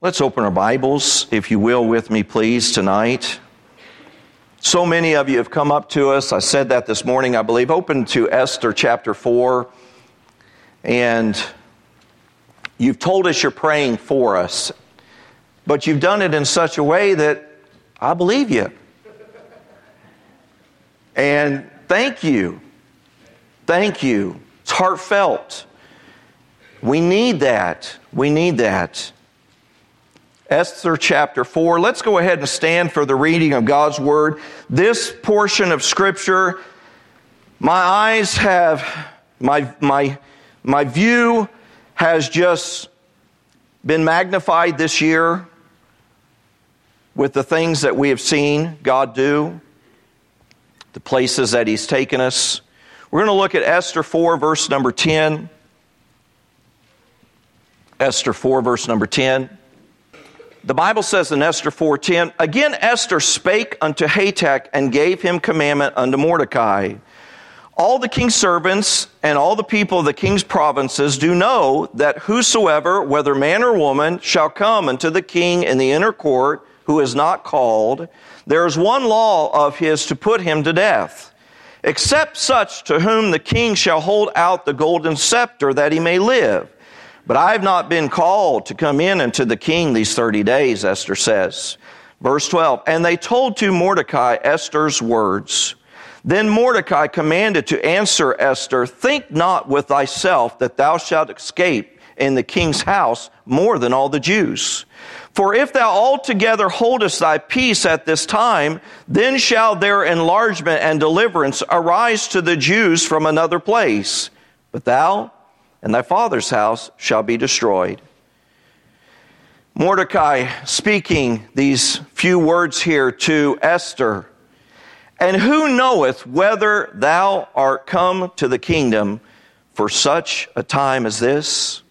Let's open our Bibles, if you will, with me, please, tonight. So many of you have come up to us. I said that this morning, I believe. Open to Esther chapter 4. And you've told us you're praying for us, but you've done it in such a way that I believe you. And thank you. Thank you. It's heartfelt. We need that. We need that. Esther chapter 4. Let's go ahead and stand for the reading of God's Word. This portion of Scripture, my eyes have, my, my, my view has just been magnified this year with the things that we have seen God do, the places that He's taken us. We're going to look at Esther 4, verse number 10. Esther 4, verse number 10. The Bible says in Esther 4:10, again Esther spake unto Hatach and gave him commandment unto Mordecai. All the king's servants and all the people of the king's provinces do know that whosoever, whether man or woman, shall come unto the king in the inner court, who is not called, there is one law of his to put him to death, except such to whom the king shall hold out the golden scepter that he may live. But I have not been called to come in unto the king these 30 days, Esther says. Verse 12, and they told to Mordecai Esther's words. Then Mordecai commanded to answer Esther, Think not with thyself that thou shalt escape in the king's house more than all the Jews. For if thou altogether holdest thy peace at this time, then shall their enlargement and deliverance arise to the Jews from another place. But thou and thy father's house shall be destroyed. Mordecai speaking these few words here to Esther. And who knoweth whether thou art come to the kingdom for such a time as this?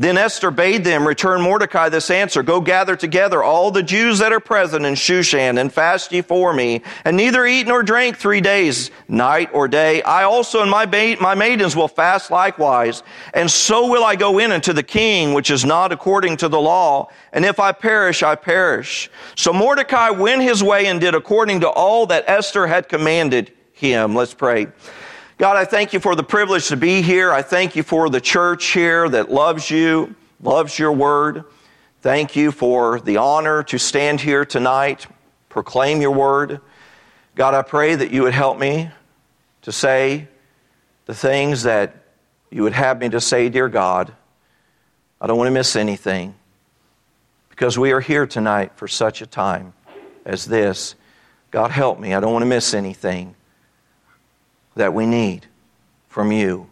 Then Esther bade them return Mordecai this answer Go gather together all the Jews that are present in Shushan and fast ye for me, and neither eat nor drink three days, night or day. I also and my, ba- my maidens will fast likewise, and so will I go in unto the king, which is not according to the law. And if I perish, I perish. So Mordecai went his way and did according to all that Esther had commanded him. Let's pray. God, I thank you for the privilege to be here. I thank you for the church here that loves you, loves your word. Thank you for the honor to stand here tonight, proclaim your word. God, I pray that you would help me to say the things that you would have me to say, dear God. I don't want to miss anything because we are here tonight for such a time as this. God, help me. I don't want to miss anything that we need from you.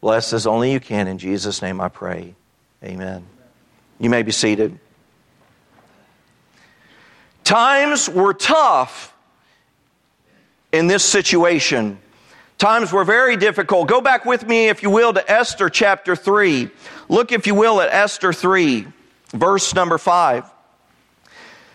Bless as only you can. In Jesus' name I pray. Amen. You may be seated. Times were tough in this situation. Times were very difficult. Go back with me, if you will, to Esther chapter 3. Look, if you will, at Esther 3, verse number 5.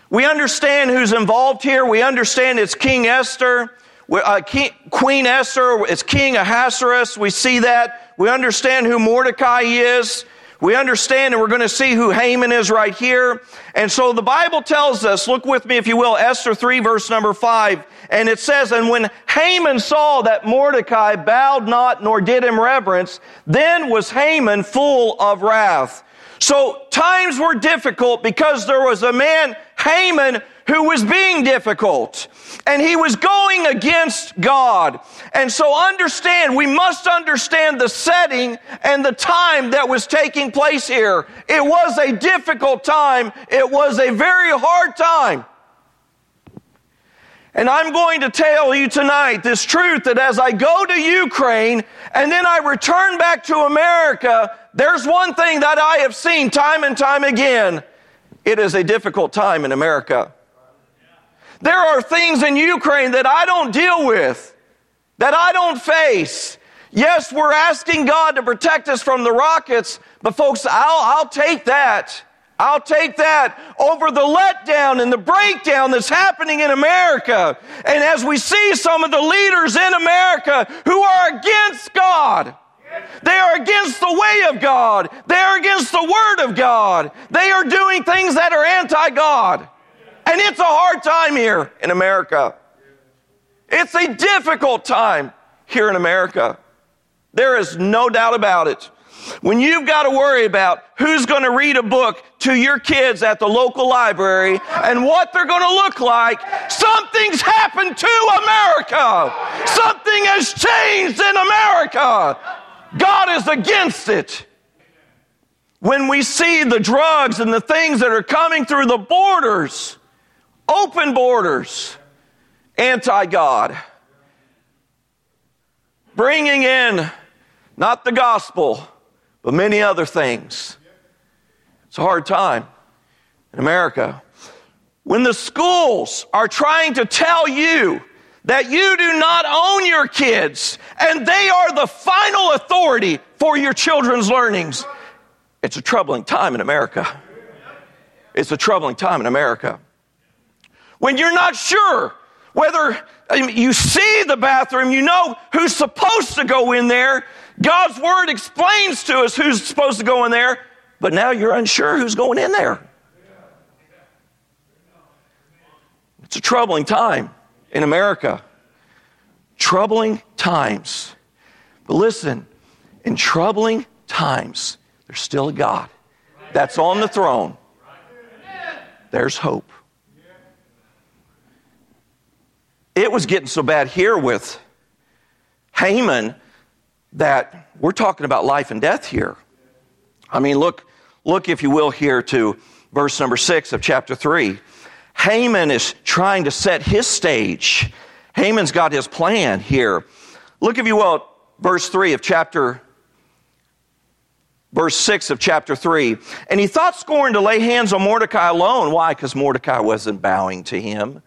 We understand who's involved here. We understand it's King Esther. Uh, King, Queen Esther is King Ahasuerus. We see that. We understand who Mordecai is. We understand and we're going to see who Haman is right here. And so the Bible tells us, look with me if you will, Esther 3 verse number 5. And it says, And when Haman saw that Mordecai bowed not nor did him reverence, then was Haman full of wrath. So times were difficult because there was a man, Haman, who was being difficult and he was going against God. And so understand, we must understand the setting and the time that was taking place here. It was a difficult time. It was a very hard time. And I'm going to tell you tonight this truth that as I go to Ukraine and then I return back to America, there's one thing that I have seen time and time again. It is a difficult time in America. There are things in Ukraine that I don't deal with, that I don't face. Yes, we're asking God to protect us from the rockets, but folks, I'll, I'll take that. I'll take that over the letdown and the breakdown that's happening in America. And as we see some of the leaders in America who are against God, They are against the way of God. They are against the Word of God. They are doing things that are anti God. And it's a hard time here in America. It's a difficult time here in America. There is no doubt about it. When you've got to worry about who's going to read a book to your kids at the local library and what they're going to look like, something's happened to America. Something has changed in America. God is against it. When we see the drugs and the things that are coming through the borders, open borders, anti God, bringing in not the gospel, but many other things. It's a hard time in America. When the schools are trying to tell you that you do not own your kids and they are the final authority for your children's learnings, it's a troubling time in America. It's a troubling time in America. When you're not sure whether you see the bathroom, you know who's supposed to go in there, God's word explains to us who's supposed to go in there, but now you're unsure who's going in there. It's a troubling time in America. Troubling times. But listen, in troubling times, there's still a God that's on the throne. There's hope. It was getting so bad here with Haman that we're talking about life and death here. I mean, look, look, if you will, here to verse number six of chapter three. Haman is trying to set his stage. Haman's got his plan here. Look, if you will, at verse three of chapter, verse six of chapter three. And he thought scorn to lay hands on Mordecai alone. Why? Because Mordecai wasn't bowing to him.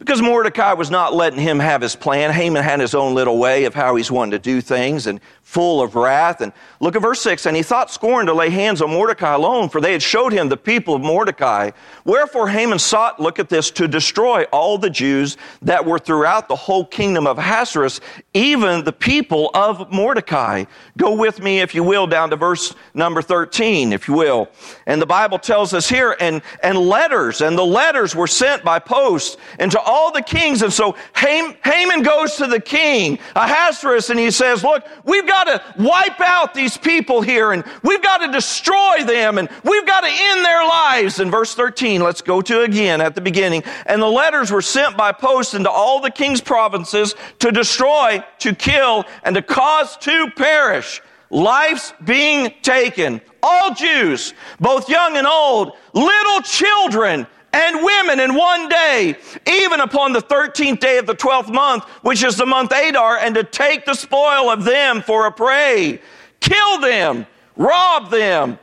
Because Mordecai was not letting him have his plan. Haman had his own little way of how he's wanting to do things and full of wrath. And look at verse 6. And he thought scorn to lay hands on Mordecai alone, for they had showed him the people of Mordecai. Wherefore Haman sought, look at this, to destroy all the Jews that were throughout the whole kingdom of Ahasuerus, even the people of Mordecai. Go with me, if you will, down to verse number 13, if you will. And the Bible tells us here, and, and letters, and the letters were sent by post into all the kings. And so Haman goes to the king, Ahasuerus, and he says, look, we've got to wipe out these people here and we've got to destroy them and we've got to end their lives. In verse 13, let's go to again at the beginning. And the letters were sent by post into all the king's provinces to destroy, to kill, and to cause to perish. Lives being taken. All Jews, both young and old, little children, and women in one day, even upon the 13th day of the 12th month, which is the month Adar, and to take the spoil of them for a prey. Kill them, rob them,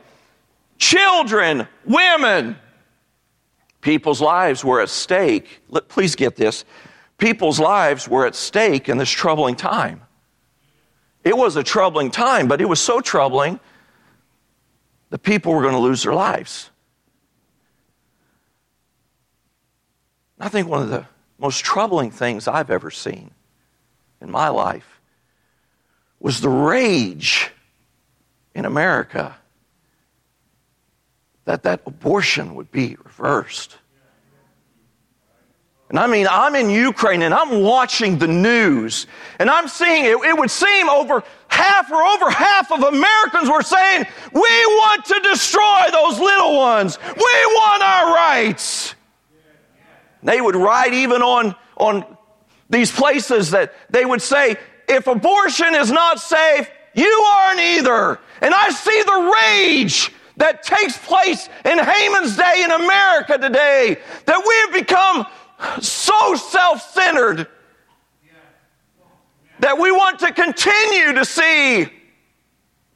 children, women. People's lives were at stake. Please get this. People's lives were at stake in this troubling time. It was a troubling time, but it was so troubling, the people were going to lose their lives. I think one of the most troubling things I've ever seen in my life was the rage in America that that abortion would be reversed. And I mean, I'm in Ukraine and I'm watching the news and I'm seeing it. It would seem over half or over half of Americans were saying, we want to destroy those little ones. We want our rights. They would write even on, on these places that they would say, if abortion is not safe, you aren't either. And I see the rage that takes place in Haman's day in America today that we have become so self centered that we want to continue to see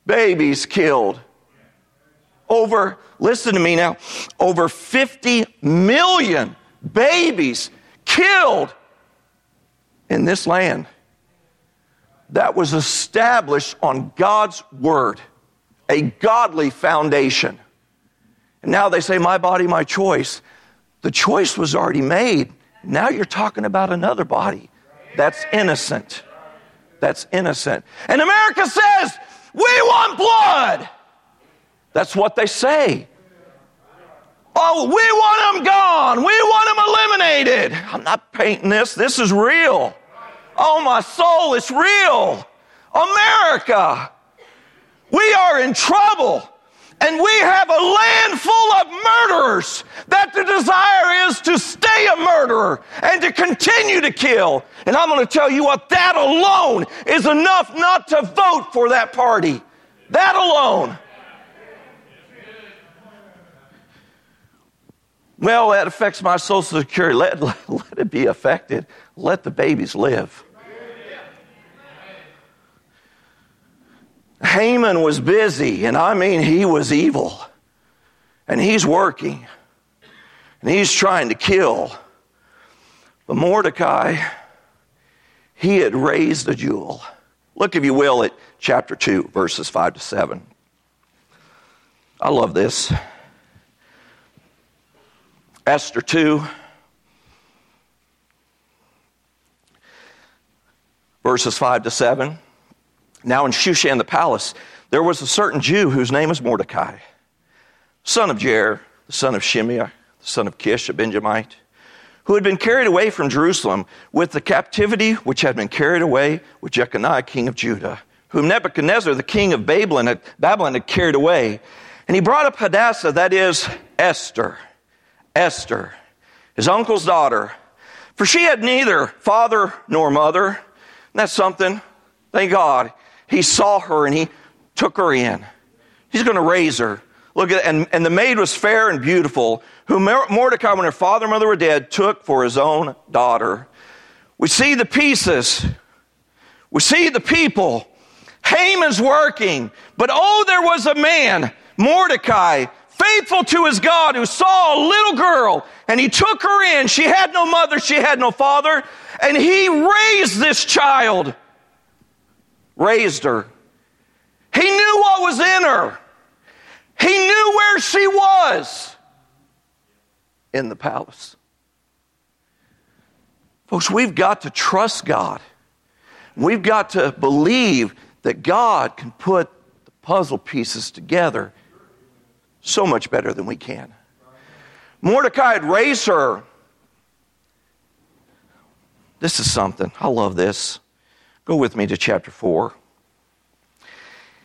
babies killed. Over, listen to me now, over 50 million babies killed in this land that was established on God's word, a godly foundation. And now they say, My body, my choice. The choice was already made. Now you're talking about another body that's innocent. That's innocent. And America says, We want blood. That's what they say. Oh, we want them gone. We want them eliminated. I'm not painting this. This is real. Oh, my soul, it's real. America. We are in trouble. And we have a land full of murderers that the desire is to stay a murderer and to continue to kill. And I'm going to tell you what, that alone is enough not to vote for that party. That alone. Well, that affects my social security. Let, let, let it be affected. Let the babies live. Haman was busy, and I mean, he was evil. And he's working, and he's trying to kill. But Mordecai, he had raised a jewel. Look, if you will, at chapter 2, verses 5 to 7. I love this. Esther 2, verses 5 to 7. Now in Shushan the palace, there was a certain Jew whose name was Mordecai, son of Jair, the son of Shimei, the son of Kish, a Benjamite, who had been carried away from Jerusalem with the captivity which had been carried away with Jeconiah, king of Judah, whom Nebuchadnezzar, the king of Babylon had, Babylon, had carried away. And he brought up Hadassah, that is Esther, Esther, his uncle's daughter, for she had neither father nor mother. And that's something. Thank God he saw her and he took her in. He's going to raise her. Look at and, and the maid was fair and beautiful, whom Mordecai, when her father and mother were dead, took for his own daughter. We see the pieces. We see the people. Haman's working. But oh, there was a man, Mordecai, faithful to his God, who saw a little girl and he took her in. She had no mother, she had no father, and he raised this child raised her. He knew what was in her. He knew where she was in the palace. Folks, we've got to trust God. We've got to believe that God can put the puzzle pieces together so much better than we can. Mordecai had raised her. This is something. I love this. Go with me to chapter 4.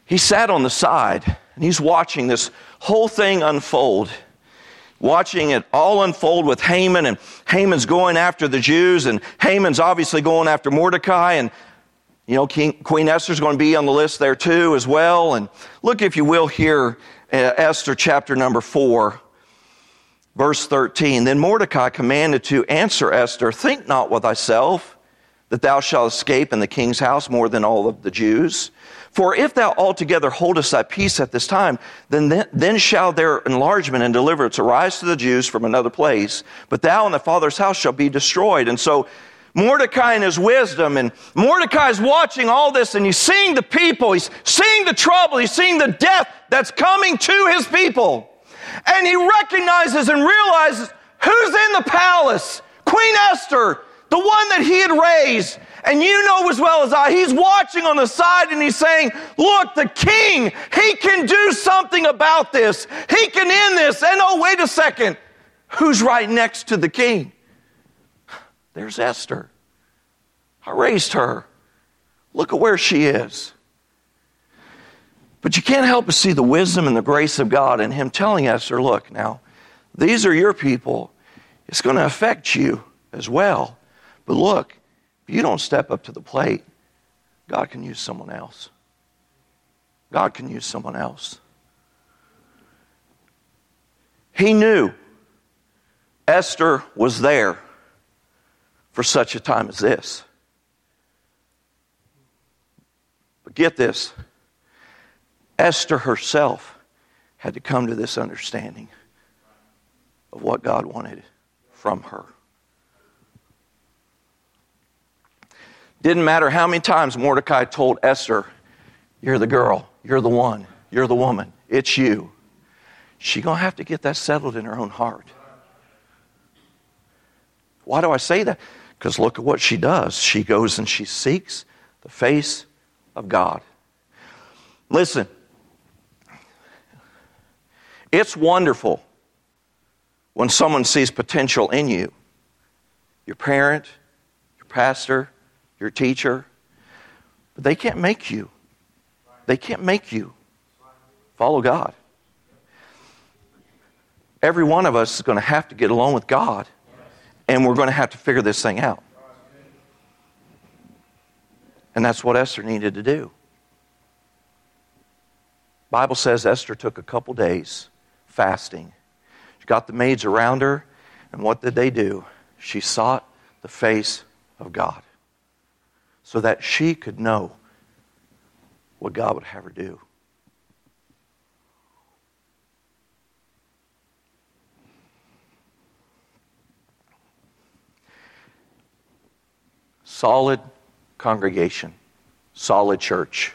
He sat on the side and he's watching this whole thing unfold. Watching it all unfold with Haman, and Haman's going after the Jews, and Haman's obviously going after Mordecai, and you know, King, Queen Esther's going to be on the list there too, as well. And look, if you will, here, Uh, Esther chapter number 4, verse 13. Then Mordecai commanded to answer Esther, Think not with thyself that thou shalt escape in the king's house more than all of the Jews. For if thou altogether holdest thy peace at this time, then, then, shall their enlargement and deliverance arise to the Jews from another place, but thou and thy father's house shall be destroyed. And so Mordecai and his wisdom, and Mordecai's watching all this, and he's seeing the people, he's seeing the trouble, he's seeing the death that's coming to his people. And he recognizes and realizes who's in the palace? Queen Esther, the one that he had raised. And you know as well as I, he's watching on the side and he's saying, Look, the king, he can do something about this. He can end this. And oh, wait a second. Who's right next to the king? There's Esther. I raised her. Look at where she is. But you can't help but see the wisdom and the grace of God in him telling Esther, Look, now, these are your people. It's going to affect you as well. But look, if you don't step up to the plate, God can use someone else. God can use someone else. He knew Esther was there for such a time as this. But get this Esther herself had to come to this understanding of what God wanted from her. Didn't matter how many times Mordecai told Esther, You're the girl, you're the one, you're the woman, it's you. She's going to have to get that settled in her own heart. Why do I say that? Because look at what she does. She goes and she seeks the face of God. Listen, it's wonderful when someone sees potential in you. Your parent, your pastor, your teacher, but they can't make you. They can't make you follow God. Every one of us is going to have to get along with God, and we're going to have to figure this thing out. And that's what Esther needed to do. Bible says Esther took a couple days fasting. She got the maids around her, and what did they do? She sought the face of God so that she could know what God would have her do. Solid congregation, solid church.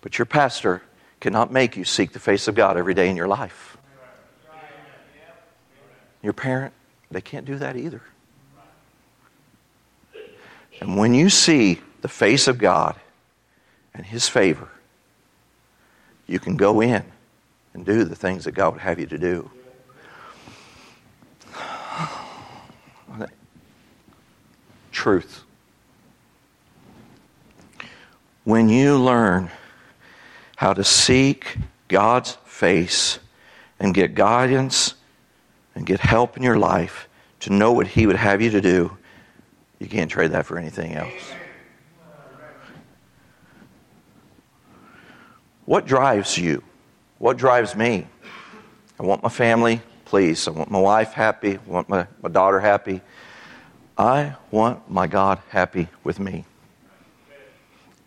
But your pastor cannot make you seek the face of God every day in your life. Your parent, they can't do that either. And when you see the face of God and His favor, you can go in and do the things that God would have you to do. Truth. When you learn how to seek God's face and get guidance and get help in your life to know what He would have you to do, you can't trade that for anything else. What drives you? What drives me? I want my family pleased. I want my wife happy. I want my, my daughter happy. I want my God happy with me.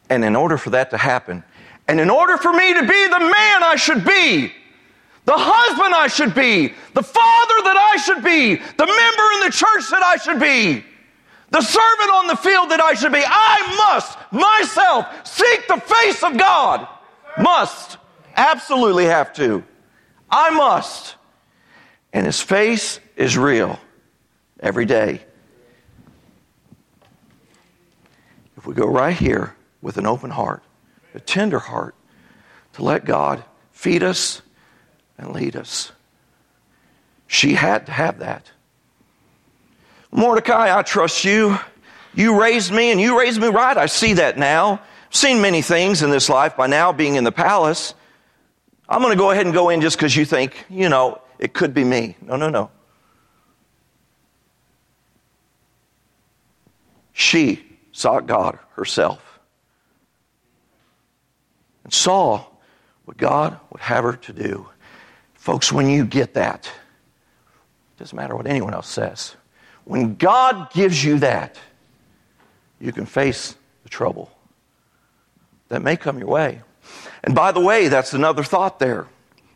And in order for that to happen, and in order for me to be the man I should be, the husband I should be, the father that I should be, the member in the church that I should be, the servant on the field that I should be, I must myself seek the face of God. Must. Absolutely have to. I must. And his face is real every day. If we go right here with an open heart, a tender heart to let God feed us and lead us. She had to have that. Mordecai, I trust you. You raised me and you raised me right. I see that now. I've seen many things in this life by now being in the palace. I'm going to go ahead and go in just because you think, you know, it could be me. No, no, no. She sought God herself and saw what God would have her to do. Folks, when you get that, it doesn't matter what anyone else says. When God gives you that, you can face the trouble that may come your way. And by the way, that's another thought there.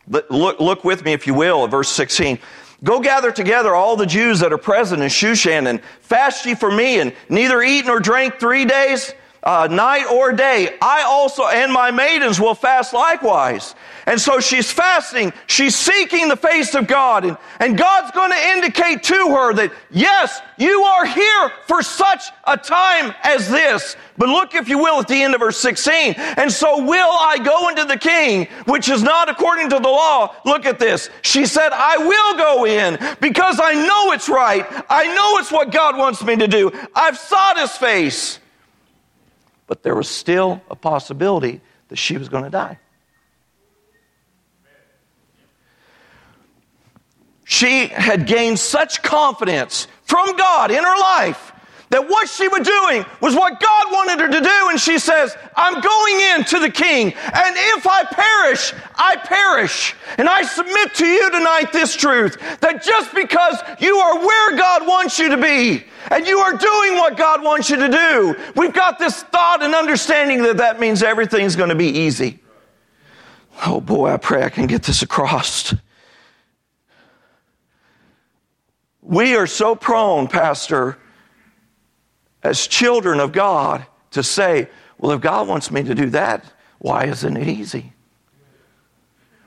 Look, look with me, if you will, at verse 16. Go gather together all the Jews that are present in Shushan and fast ye for me and neither eat nor drink three days uh, night or day. I also and my maidens will fast likewise. And so she's fasting. She's seeking the face of God. And, and God's going to indicate to her that, yes, you are here for such a time as this. But look, if you will, at the end of verse 16. And so will I go into the king, which is not according to the law. Look at this. She said, I will go in because I know it's right. I know it's what God wants me to do. I've sought his face but there was still a possibility that she was going to die. She had gained such confidence from God in her life that what she was doing was what God wanted her to do. And she says, I'm going in to the king. And if I perish, I perish. And I submit to you tonight this truth that just because you are where God wants you to be, and you are doing what God wants you to do. We've got this thought and understanding that that means everything's going to be easy. Oh boy, I pray I can get this across. We are so prone, Pastor, as children of God, to say, well, if God wants me to do that, why isn't it easy?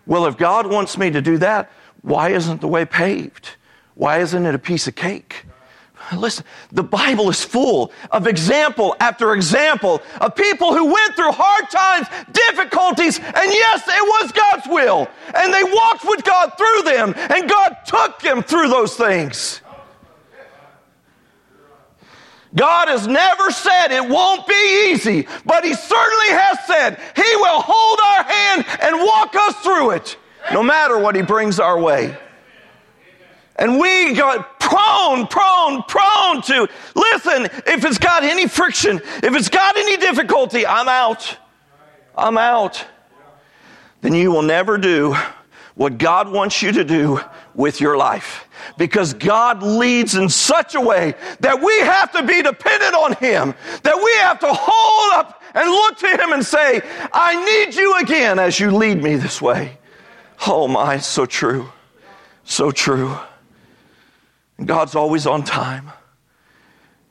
Well, if God wants me to do that, why isn't the way paved? Why isn't it a piece of cake? Listen, the Bible is full of example after example of people who went through hard times, difficulties, and yes, it was God's will. And they walked with God through them, and God took them through those things. God has never said it won't be easy, but He certainly has said He will hold our hand and walk us through it, no matter what He brings our way. And we got prone, prone, prone to listen, if it's got any friction, if it's got any difficulty, I'm out. I'm out. Then you will never do what God wants you to do with your life. Because God leads in such a way that we have to be dependent on Him, that we have to hold up and look to Him and say, I need you again as you lead me this way. Oh my, so true. So true. God's always on time.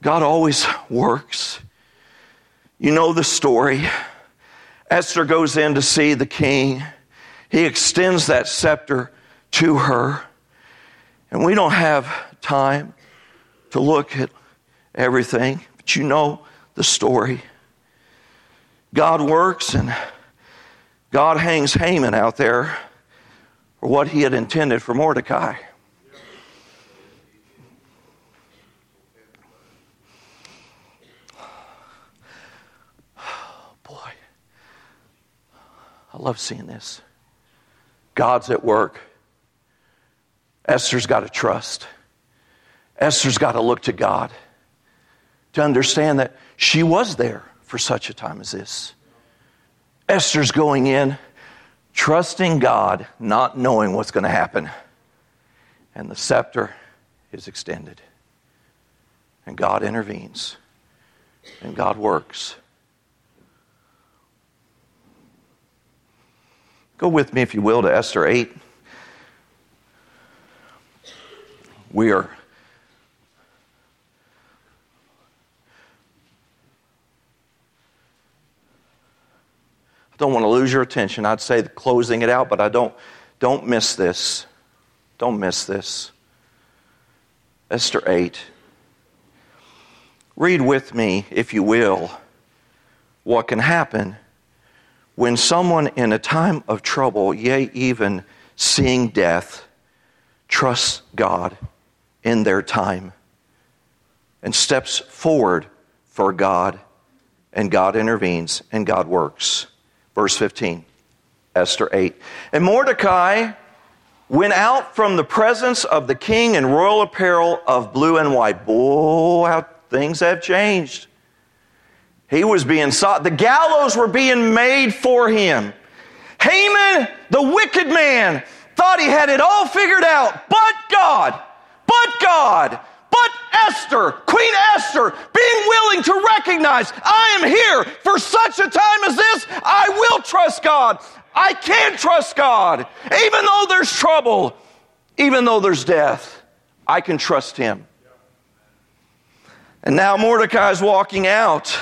God always works. You know the story. Esther goes in to see the king. He extends that scepter to her. And we don't have time to look at everything, but you know the story. God works and God hangs Haman out there for what he had intended for Mordecai. Boy. I love seeing this. God's at work. Esther's got to trust. Esther's got to look to God to understand that she was there for such a time as this. Esther's going in, trusting God, not knowing what's going to happen. And the scepter is extended. And God intervenes. And God works. Go with me, if you will, to Esther 8. We are I don't want to lose your attention. I'd say closing it out, but I don't don't miss this. Don't miss this. Esther 8. Read with me, if you will, what can happen when someone in a time of trouble, yea, even seeing death, trusts God in their time and steps forward for God, and God intervenes and God works. Verse 15, Esther 8. And Mordecai went out from the presence of the king in royal apparel of blue and white. Boy, how things have changed. He was being sought. The gallows were being made for him. Haman, the wicked man, thought he had it all figured out, but God, but God, but Esther, Queen Esther, being willing to recognize, I am here for such a time as this, I will trust God. I can trust God. Even though there's trouble, even though there's death, I can trust Him. And now Mordecai's walking out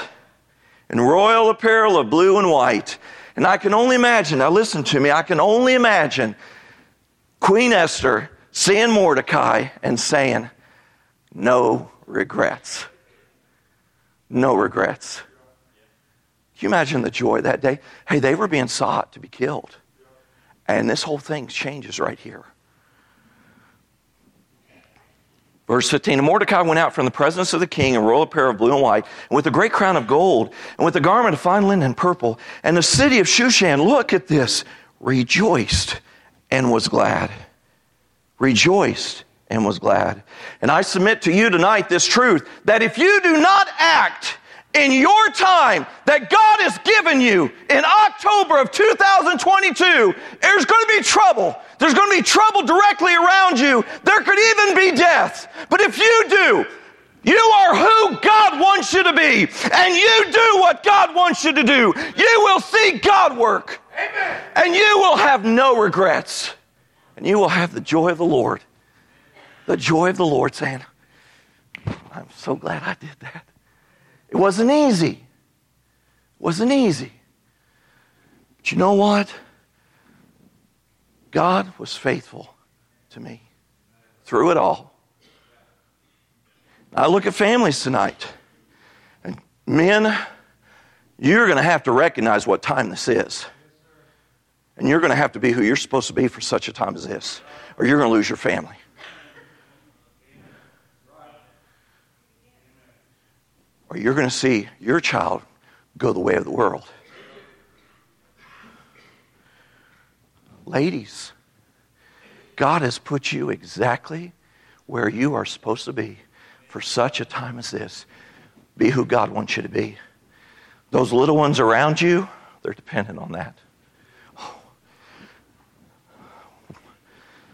in royal apparel of blue and white. And I can only imagine, now listen to me, I can only imagine Queen Esther seeing Mordecai and saying, No regrets. No regrets. Can you imagine the joy that day? Hey, they were being sought to be killed. And this whole thing changes right here. Verse 15, and Mordecai went out from the presence of the king in royal apparel of blue and white, and with a great crown of gold, and with a garment of fine linen and purple. And the city of Shushan, look at this, rejoiced and was glad. Rejoiced and was glad. And I submit to you tonight this truth that if you do not act in your time that God has given you in October of 2022, there's going to be trouble. There's going to be trouble directly around you. There could even be death. But if you do, you are who God wants you to be, and you do what God wants you to do. You will see God work, Amen. and you will have no regrets, and you will have the joy of the Lord. The joy of the Lord saying, I'm so glad I did that. It wasn't easy. It wasn't easy. But you know what? God was faithful to me through it all. I look at families tonight. And men, you're going to have to recognize what time this is. And you're going to have to be who you're supposed to be for such a time as this, or you're going to lose your family. Or you're going to see your child go the way of the world. Ladies, God has put you exactly where you are supposed to be for such a time as this. Be who God wants you to be. Those little ones around you, they're dependent on that. Oh.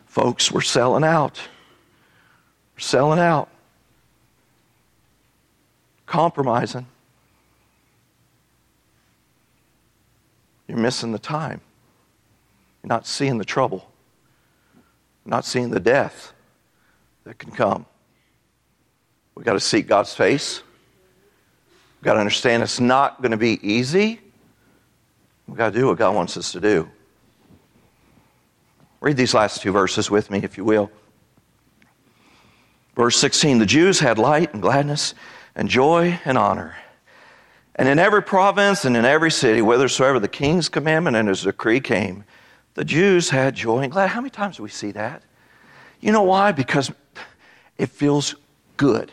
Folks, we're selling out. We're selling out. Compromising. You're missing the time. Not seeing the trouble. Not seeing the death that can come. We've got to seek God's face. We've got to understand it's not going to be easy. We've got to do what God wants us to do. Read these last two verses with me, if you will. Verse 16 The Jews had light and gladness and joy and honor. And in every province and in every city, whithersoever the king's commandment and his decree came, the Jews had joy and glad. How many times do we see that? You know why? Because it feels good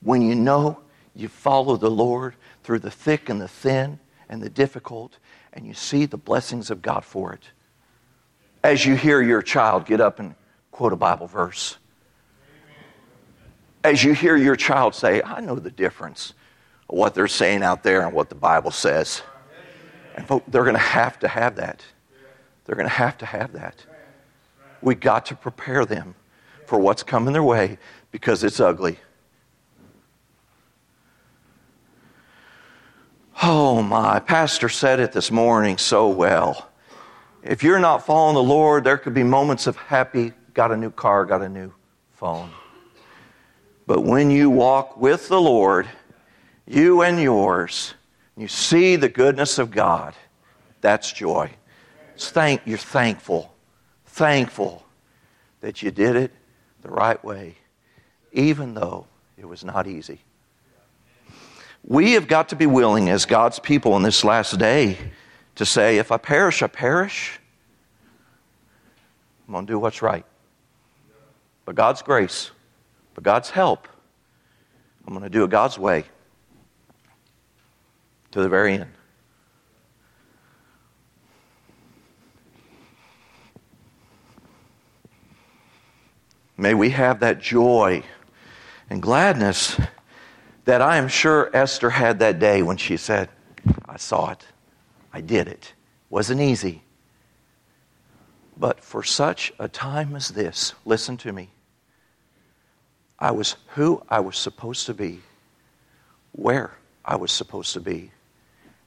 when you know you follow the Lord through the thick and the thin and the difficult, and you see the blessings of God for it. As you hear your child get up and quote a Bible verse, as you hear your child say, I know the difference of what they're saying out there and what the Bible says. And folks, they're going to have to have that. They're going to have to have that. We got to prepare them for what's coming their way because it's ugly. Oh my, Pastor said it this morning so well. If you're not following the Lord, there could be moments of happy, got a new car, got a new phone. But when you walk with the Lord, you and yours, you see the goodness of God, that's joy. Thank, you're thankful, thankful that you did it the right way, even though it was not easy. We have got to be willing, as God's people in this last day, to say, if I perish, I perish. I'm going to do what's right. But God's grace, but God's help, I'm going to do it God's way to the very end. May we have that joy and gladness that I am sure Esther had that day when she said, I saw it. I did it. Wasn't easy. But for such a time as this, listen to me. I was who I was supposed to be, where I was supposed to be,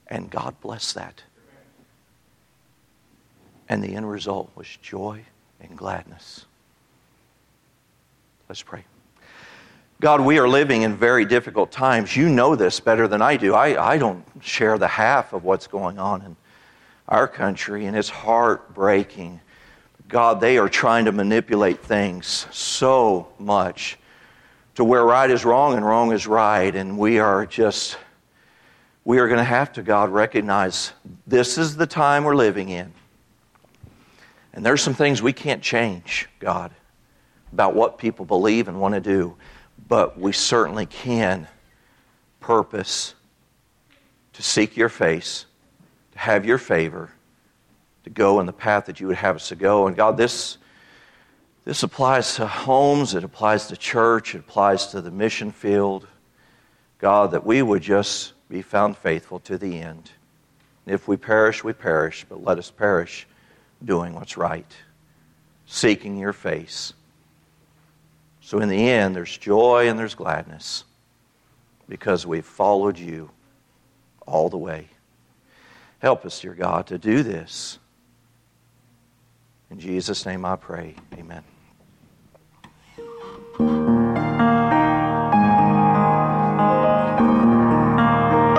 and God blessed that. And the end result was joy and gladness. Let's pray. God, we are living in very difficult times. You know this better than I do. I, I don't share the half of what's going on in our country, and it's heartbreaking. God, they are trying to manipulate things so much to where right is wrong and wrong is right, and we are just, we are going to have to, God, recognize this is the time we're living in. And there's some things we can't change, God, about what people believe and want to do but we certainly can purpose to seek your face, to have your favor, to go in the path that you would have us to go. And God, this, this applies to homes, it applies to church, it applies to the mission field. God, that we would just be found faithful to the end. If we perish, we perish, but let us perish doing what's right, seeking your face. So, in the end, there's joy and there's gladness because we've followed you all the way. Help us, dear God, to do this. In Jesus' name I pray. Amen.